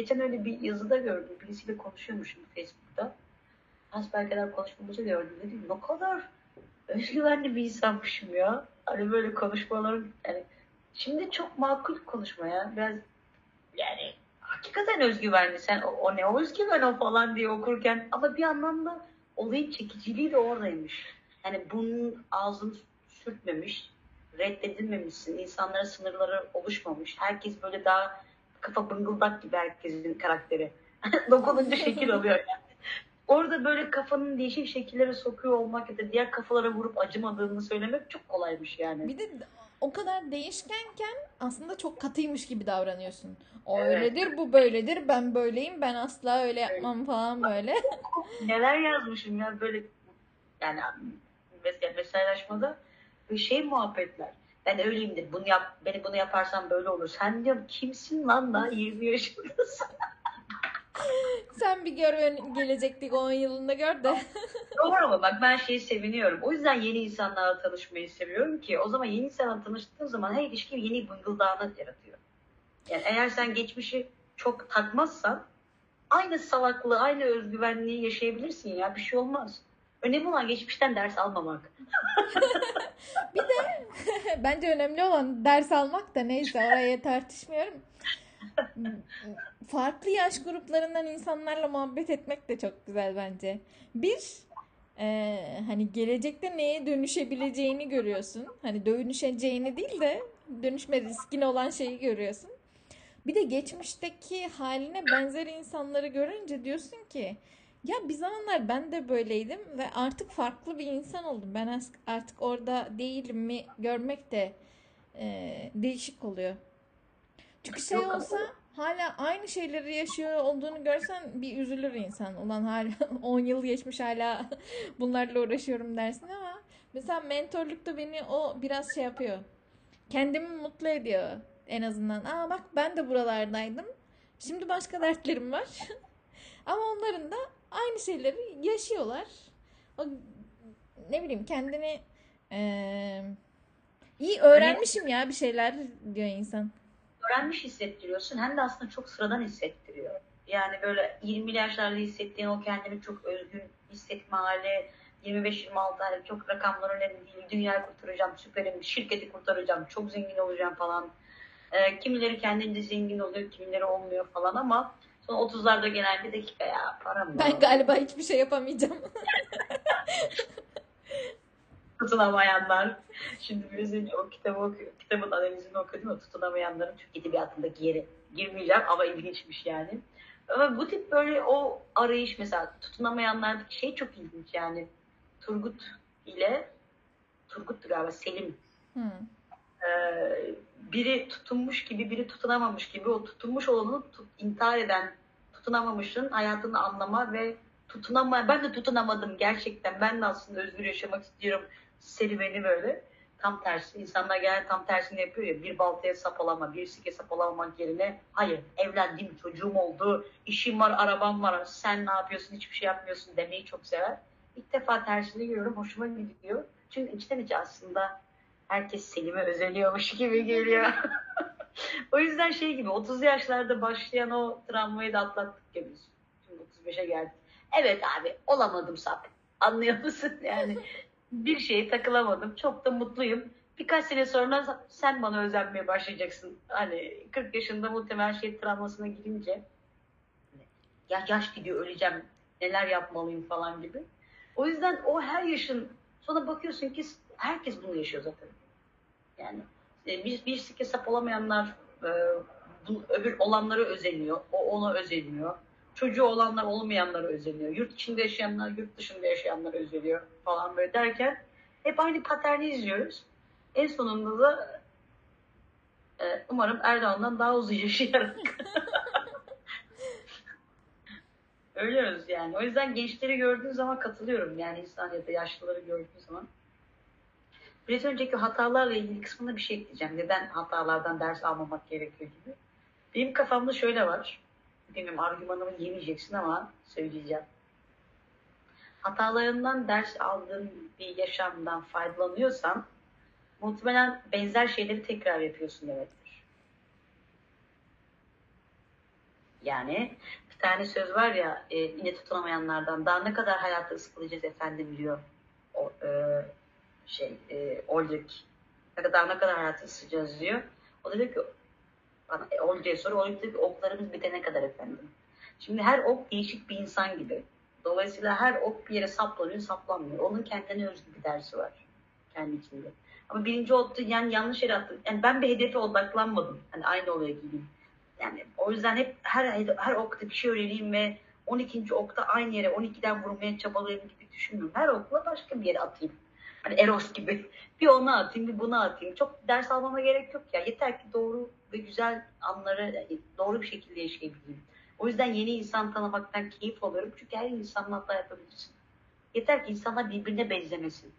geçen öyle bir yazıda gördüm. Birisiyle konuşuyormuşum Facebook'ta. Hasbelkader konuşmamızı gördüm. Dedim ne kadar özgüvenli bir insanmışım ya. Hani böyle konuşmalarım yani şimdi çok makul konuşma ya. Biraz yani hakikaten özgüvenli. Sen o, o ne o özgüven o falan diye okurken ama bir anlamda olayın çekiciliği de oradaymış. Yani bunun ağzını sürtmemiş, reddedilmemişsin, insanlara sınırları oluşmamış. Herkes böyle daha kafa bıngıldak gibi herkesin karakteri. Dokununca şekil alıyor yani. Orada böyle kafanın değişik şekillere sokuyor olmak ya da diğer kafalara vurup acımadığını söylemek çok kolaymış yani. Bir de o kadar değişkenken aslında çok katıymış gibi davranıyorsun. O Evet. öyledir, bu böyledir, ben böyleyim, ben asla öyle yapmam falan böyle. Neler yazmışım ya böyle yani mesela mesajlaşmada bir şey muhabbetler. Ben öyleyimdir. Bunu yap, beni bunu yaparsan böyle olur. Sen diyorum kimsin lan daha 20 yaşındasın. Sen bir gör gelecekteki 10 yılında gör de. Doğru ama bak ben şeyi seviniyorum. O yüzden yeni insanlarla tanışmayı seviyorum ki o zaman yeni insanlarla tanıştığın zaman her ilişki yeni bıngıldağını yaratıyor. Yani eğer sen geçmişi çok takmazsan aynı salaklığı, aynı özgüvenliği yaşayabilirsin ya. Bir şey olmaz. Önemli olan geçmişten ders almamak. Bence önemli olan ders almak da neyse oraya tartışmıyorum. Farklı yaş gruplarından insanlarla muhabbet etmek de çok güzel bence. Bir, e, hani gelecekte neye dönüşebileceğini görüyorsun. Hani dönüşeceğini değil de dönüşme riskin olan şeyi görüyorsun. Bir de geçmişteki haline benzer insanları görünce diyorsun ki ya bir zamanlar ben de böyleydim ve artık farklı bir insan oldum. Ben artık orada değilim mi görmek de e, değişik oluyor. Çünkü şey olsa hala aynı şeyleri yaşıyor olduğunu görsen bir üzülür insan. Ulan hala 10 yıl geçmiş hala bunlarla uğraşıyorum dersin ama mesela mentorlukta beni o biraz şey yapıyor. Kendimi mutlu ediyor en azından. Aa bak ben de buralardaydım. Şimdi başka dertlerim var. Ama onların da aynı şeyleri yaşıyorlar. O ne bileyim kendini eee, iyi öğrenmişim ya bir şeyler diyor insan. Öğrenmiş hissettiriyorsun hem de aslında çok sıradan hissettiriyor. Yani böyle 20 yaşlarda hissettiğin o kendini çok özgün hissetme hali, 25-26 hani çok rakamlar önemli değil. Dünyayı kurtaracağım, süperim, şirketi kurtaracağım, çok zengin olacağım falan. Ee, kimileri kendince zengin oluyor, kimileri olmuyor falan ama sonra 30'larda gelen bir dakika ya param var. Ben galiba hiçbir şey yapamayacağım. tutunamayanlar. Şimdi önce o kitabı okuyor, kitabın analizini okudum ya tutunamayanların Türk Edebiyatı'ndaki yeri. Girmeyeceğim ama ilginçmiş yani. Ama bu tip böyle o arayış mesela tutunamayanlardaki şey çok ilginç yani. Turgut ile Turgut'tu galiba Selim. Hı. Ee, biri tutunmuş gibi biri tutunamamış gibi o tutunmuş olanı tut- intihar eden tutunamamışın hayatını anlama ve tutunama ben de tutunamadım gerçekten. Ben de aslında özgür yaşamak istiyorum serüveni böyle. Tam tersi insanlar genelde tam tersini yapıyor ya bir baltaya sap alama bir sike sap alamamak yerine hayır evlendim çocuğum oldu işim var arabam var sen ne yapıyorsun hiçbir şey yapmıyorsun demeyi çok sever. İlk defa tersini görüyorum hoşuma gidiyor. Çünkü içten içe aslında herkes Selim'e özeniyormuş gibi geliyor. o yüzden şey gibi 30 yaşlarda başlayan o travmayı da atlattık biz. Şimdi 35'e geldik. Evet abi olamadım sap. Anlıyor musun? Yani bir şeye takılamadım. Çok da mutluyum. Birkaç sene sonra sen bana özenmeye başlayacaksın. Hani 40 yaşında muhtemelen şey travmasına girince ya yaş gidiyor öleceğim neler yapmalıyım falan gibi. O yüzden o her yaşın sonra bakıyorsun ki herkes bunu yaşıyor zaten. Yani e, bir, bir sike sap olamayanlar e, bu, öbür olanlara özeniyor. O ona özeniyor. Çocuğu olanlar olmayanlara özeniyor. Yurt içinde yaşayanlar yurt dışında yaşayanlara özeniyor falan böyle derken hep aynı paterni izliyoruz. En sonunda da e, umarım Erdoğan'dan daha uzun yaşayarak Ölüyoruz yani. O yüzden gençleri gördüğün zaman katılıyorum. Yani insan ya da yaşlıları gördüğün zaman. Biraz önceki hatalarla ilgili kısmına bir şey ekleyeceğim. Neden hatalardan ders almamak gerekiyor gibi. Benim kafamda şöyle var. Bilmiyorum argümanımı yemeyeceksin ama söyleyeceğim. Hatalarından ders aldığın bir yaşamdan faydalanıyorsan muhtemelen benzer şeyleri tekrar yapıyorsun demektir. Yani bir tane söz var ya e, yine tutunamayanlardan daha ne kadar hayatı ıslıklayacağız efendim diyor o, e, şey e, Oldrich. Ne kadar ne kadar hayatı ısıtacağız diyor. O da diyor ki bana e, Oldrich'e soruyor. Oldrich diyor ki oklarımız bitene kadar efendim. Şimdi her ok değişik bir insan gibi. Dolayısıyla her ok bir yere saplanıyor, saplanmıyor. Onun kendine özgü bir dersi var. Kendi içinde. Ama birinci okta yani yanlış yere attım. Yani ben bir hedefe odaklanmadım. Hani aynı olaya gideyim. Yani o yüzden hep her her okta bir şey öğreneyim ve 12. okta aynı yere 12'den vurmaya çabalayayım gibi düşünmüyorum. Her okla başka bir yere atayım. Hani Eros gibi. Bir ona atayım, bir buna atayım. Çok ders almama gerek yok ya. Yeter ki doğru ve güzel anları doğru bir şekilde yaşayabileyim. O yüzden yeni insan tanımaktan keyif alıyorum. Çünkü her insanla hata yapabilirsin. Yeter ki insanlar birbirine benzemesin.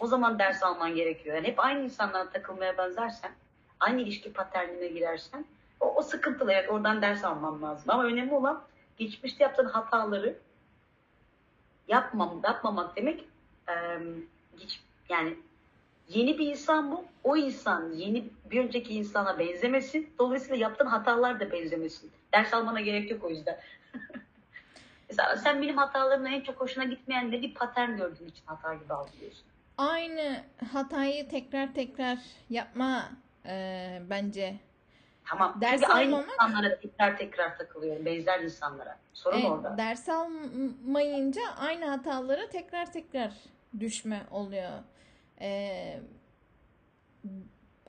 O zaman ders alman gerekiyor. Yani hep aynı insanlara takılmaya benzersen, aynı ilişki paternine girersen o, o sıkıntılı. Evet oradan ders alman lazım. Ama önemli olan geçmişte yaptığın hataları yapmam, yapmamak demek e, hiç, yani yeni bir insan bu. O insan yeni bir önceki insana benzemesin. Dolayısıyla yaptığın hatalar da benzemesin. Ders almana gerek yok o yüzden. Mesela sen benim hatalarımla en çok hoşuna gitmeyen de bir patern gördüğün için hata gibi algılıyorsun. Aynı hatayı tekrar tekrar yapma e, bence. Tamam. Ders Çünkü aynı almamak- insanlara tekrar tekrar takılıyorum. Benzer insanlara. Sorun Evet, orada. ders almayınca aynı hatalara tekrar tekrar düşme oluyor. Ee,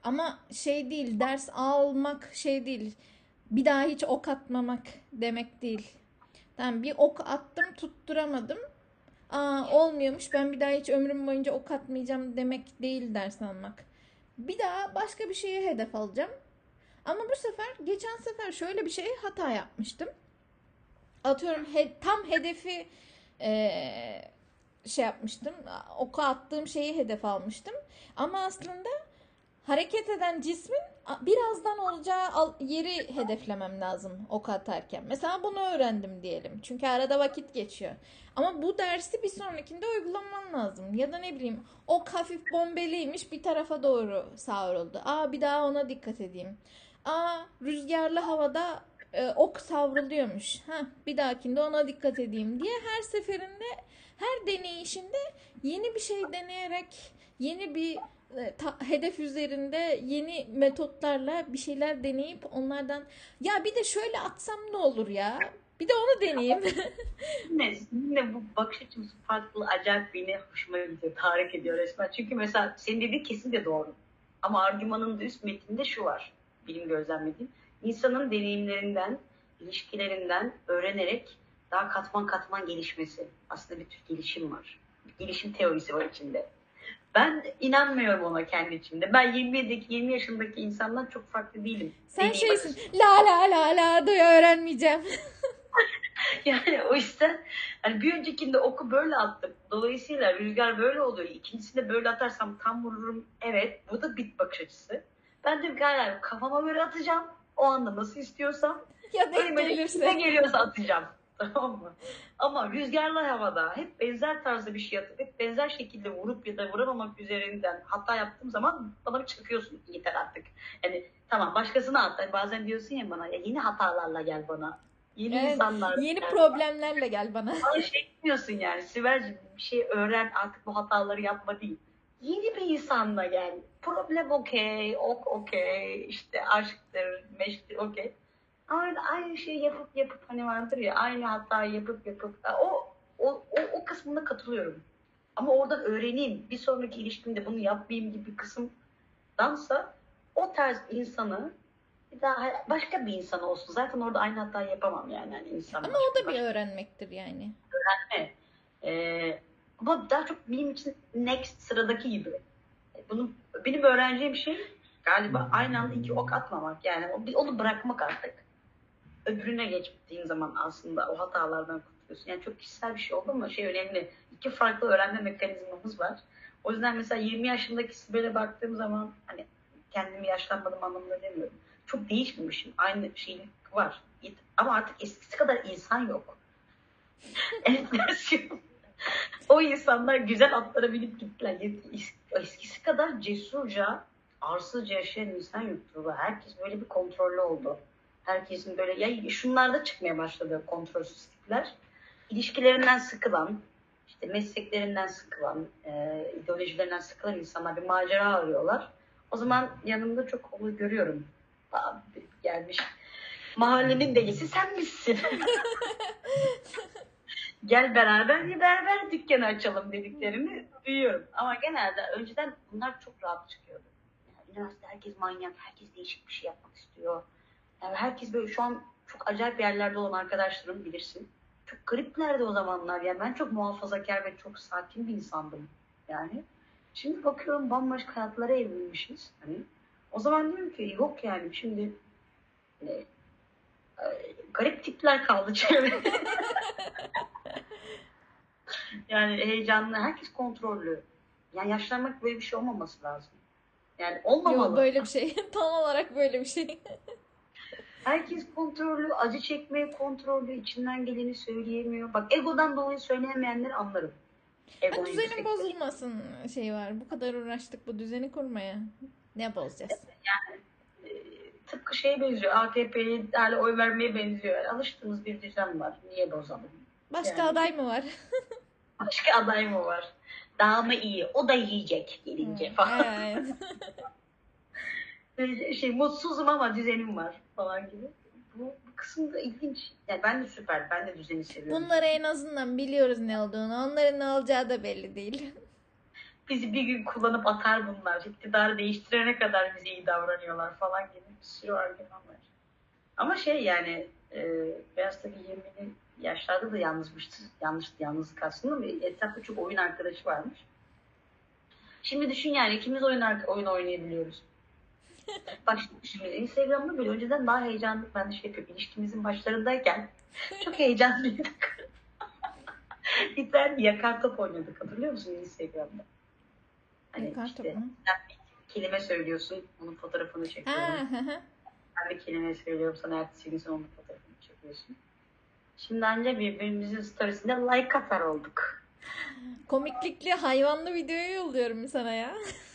ama şey değil, ders almak şey değil. Bir daha hiç ok atmamak demek değil. Tamam bir ok attım tutturamadım. Aa olmuyormuş ben bir daha hiç ömrüm boyunca ok atmayacağım demek değil ders almak. Bir daha başka bir şeye hedef alacağım. Ama bu sefer geçen sefer şöyle bir şeye hata yapmıştım atıyorum he- tam hedefi eee, şey yapmıştım. Oka attığım şeyi hedef almıştım. Ama aslında hareket eden cismin birazdan olacağı yeri hedeflemem lazım ok atarken. Mesela bunu öğrendim diyelim. Çünkü arada vakit geçiyor. Ama bu dersi bir sonrakinde uygulaman lazım. Ya da ne bileyim ok hafif bombeliymiş bir tarafa doğru savruldu. Aa bir daha ona dikkat edeyim. Aa rüzgarlı havada e, ok savruluyormuş. Ha, bir dahakinde ona dikkat edeyim diye her seferinde her deneyişinde yeni bir şey deneyerek yeni bir e, hedef üzerinde yeni metotlarla bir şeyler deneyip onlardan ya bir de şöyle atsam ne olur ya? Bir de onu deneyeyim. Yine, yine bu bakış açımız farklı, acayip yine hoşuma gidiyor, tahrik ediyor resmen. Çünkü mesela senin dediğin kesin de doğru. Ama argümanın da üst metninde şu var, benim gözlemlediğim. İnsanın deneyimlerinden, ilişkilerinden öğrenerek daha katman katman gelişmesi. Aslında bir tür gelişim var. Bir gelişim teorisi var içinde. Ben inanmıyorum ona kendi içimde. Ben 27'deki 20 yaşındaki insandan çok farklı değilim. Sen Deneyim şeysin açısından. la la la la doya öğrenmeyeceğim. Yani o yüzden hani bir öncekinde oku böyle attım. Dolayısıyla rüzgar böyle oluyor. İkincisinde böyle atarsam tam vururum. Evet bu da bit bakış açısı. Ben de gayet kafama göre atacağım. O anda nasıl istiyorsam. ya Önüme ne geliyorsa atacağım. Tamam mı? Ama rüzgarlı havada hep benzer tarzda bir şey atıp hep benzer şekilde vurup ya da vuramamak üzerinden hata yaptığım zaman bana bir çıkıyorsun yeter artık. Yani tamam başkasına at. Hani bazen diyorsun ya bana ya yeni hatalarla gel bana. Yeni Evet, insanlar. Yeni problemlerle gel bana. Bana şey diyorsun yani Sibel'cim bir şey öğren artık bu hataları yapma değil. Yeni bir insanla gel. Problem okey, ok okey, işte aşktır, meşktir okey. Ama aynı şeyi yapıp yapıp hani vardır ya aynı hatayı yapıp yapıp o o, o, o kısmına katılıyorum. Ama oradan öğreneyim bir sonraki ilişkimde bunu yapmayayım gibi bir kısımdansa o tarz insanı bir daha başka bir insan olsun. Zaten orada aynı hatayı yapamam yani. yani insan Ama başka- o da bir öğrenmektir yani. öğrenme. Ee, ama daha çok benim için next sıradaki gibi. Bunun, benim öğreneceğim şey galiba aynı anda iki ok atmamak. Yani onu bırakmak artık. Öbürüne geçtiğin zaman aslında o hatalardan kurtuluyorsun. Yani çok kişisel bir şey oldu ama şey önemli. İki farklı öğrenme mekanizmamız var. O yüzden mesela 20 yaşındaki Sibel'e baktığım zaman hani kendimi yaşlanmadım anlamında demiyorum. Çok değişmemişim. Aynı şeylik var. Ama artık eskisi kadar insan yok. Enflasyon. O insanlar güzel atlara binip gittiler. Eskisi kadar cesurca, arsızca yaşayan insan yoktu. Herkes böyle bir kontrollü oldu. Herkesin böyle ya şunlarda çıkmaya başladı kontrolsüz tipler. İlişkilerinden sıkılan, işte mesleklerinden sıkılan, e, ideolojilerinden sıkılan insanlar bir macera arıyorlar. O zaman yanımda çok onu görüyorum. Aa, gelmiş. Mahallenin delisi sen misin? Gel beraber bir berber dükkanı açalım dediklerini duyuyorum. Ama genelde önceden bunlar çok rahat çıkıyordu. Yani üniversite herkes manyak, herkes değişik bir şey yapmak istiyor. Yani herkes böyle şu an çok acayip yerlerde olan arkadaşlarım bilirsin. Çok gariplerdi o zamanlar. Yani ben çok muhafazakar ve çok sakin bir insandım. Yani şimdi bakıyorum bambaşka hayatlara evrilmişiz. Hani o zaman diyorum ki yok yani şimdi e, garip tipler kaldı çevrede. yani heyecanlı, herkes kontrollü. Yani yaşlanmak böyle bir şey olmaması lazım. Yani olmamalı. Yok böyle bir şey. Tam olarak böyle bir şey. Herkes kontrollü, acı çekmeye kontrollü, içinden geleni söyleyemiyor. Bak egodan dolayı söyleyemeyenleri anlarım. Ha, Egonun düzenin yüksek- bozulmasın şey var. Bu kadar uğraştık bu düzeni kurmaya. Ne bozacağız? e, tıpkı şeye benziyor. AKP'ye oy vermeye benziyor. Yani alıştığımız bir düzen var. Niye bozalım? Başka Yani- aday mı var? Başka aday mı var? Daha mı iyi? O da yiyecek gelince falan. Evet. Şey mutsuzum ama düzenim var falan gibi. Bu, bu kısımda ilginç. Yani ben de süper. Ben de düzeni seviyorum. Bunları en azından biliyoruz ne olduğunu. Onların ne olacağı da belli değil. Bizi bir gün kullanıp atar bunlar. İktidarı değiştirene kadar bize iyi davranıyorlar falan gibi bir sürü argüman var. Ama şey yani e, Beyaz tabii 20'li yaşlarda da yalnızmıştı. Yanlıştı yalnızlık aslında. Bir etrafta çok oyun arkadaşı varmış. Şimdi düşün yani ikimiz oyun, oyun oynayabiliyoruz. Bak şimdi, şimdi Instagram'da böyle önceden daha heyecanlı ben de şey yapıyorum. İlişkimizin başlarındayken çok heyecanlıydık. bir tane yakar top oynadık hatırlıyor musun Instagram'da? Hani işte top mu? kelime söylüyorsun, onun fotoğrafını çekiyorum. Ha, hı hı. Ben bir kelime söylüyorum, sana ertesi gün sen onun fotoğrafını çekiyorsun. Şimdi anca birbirimizin storiesinde like atar olduk. Komiklikli hayvanlı videoyu yolluyorum sana ya.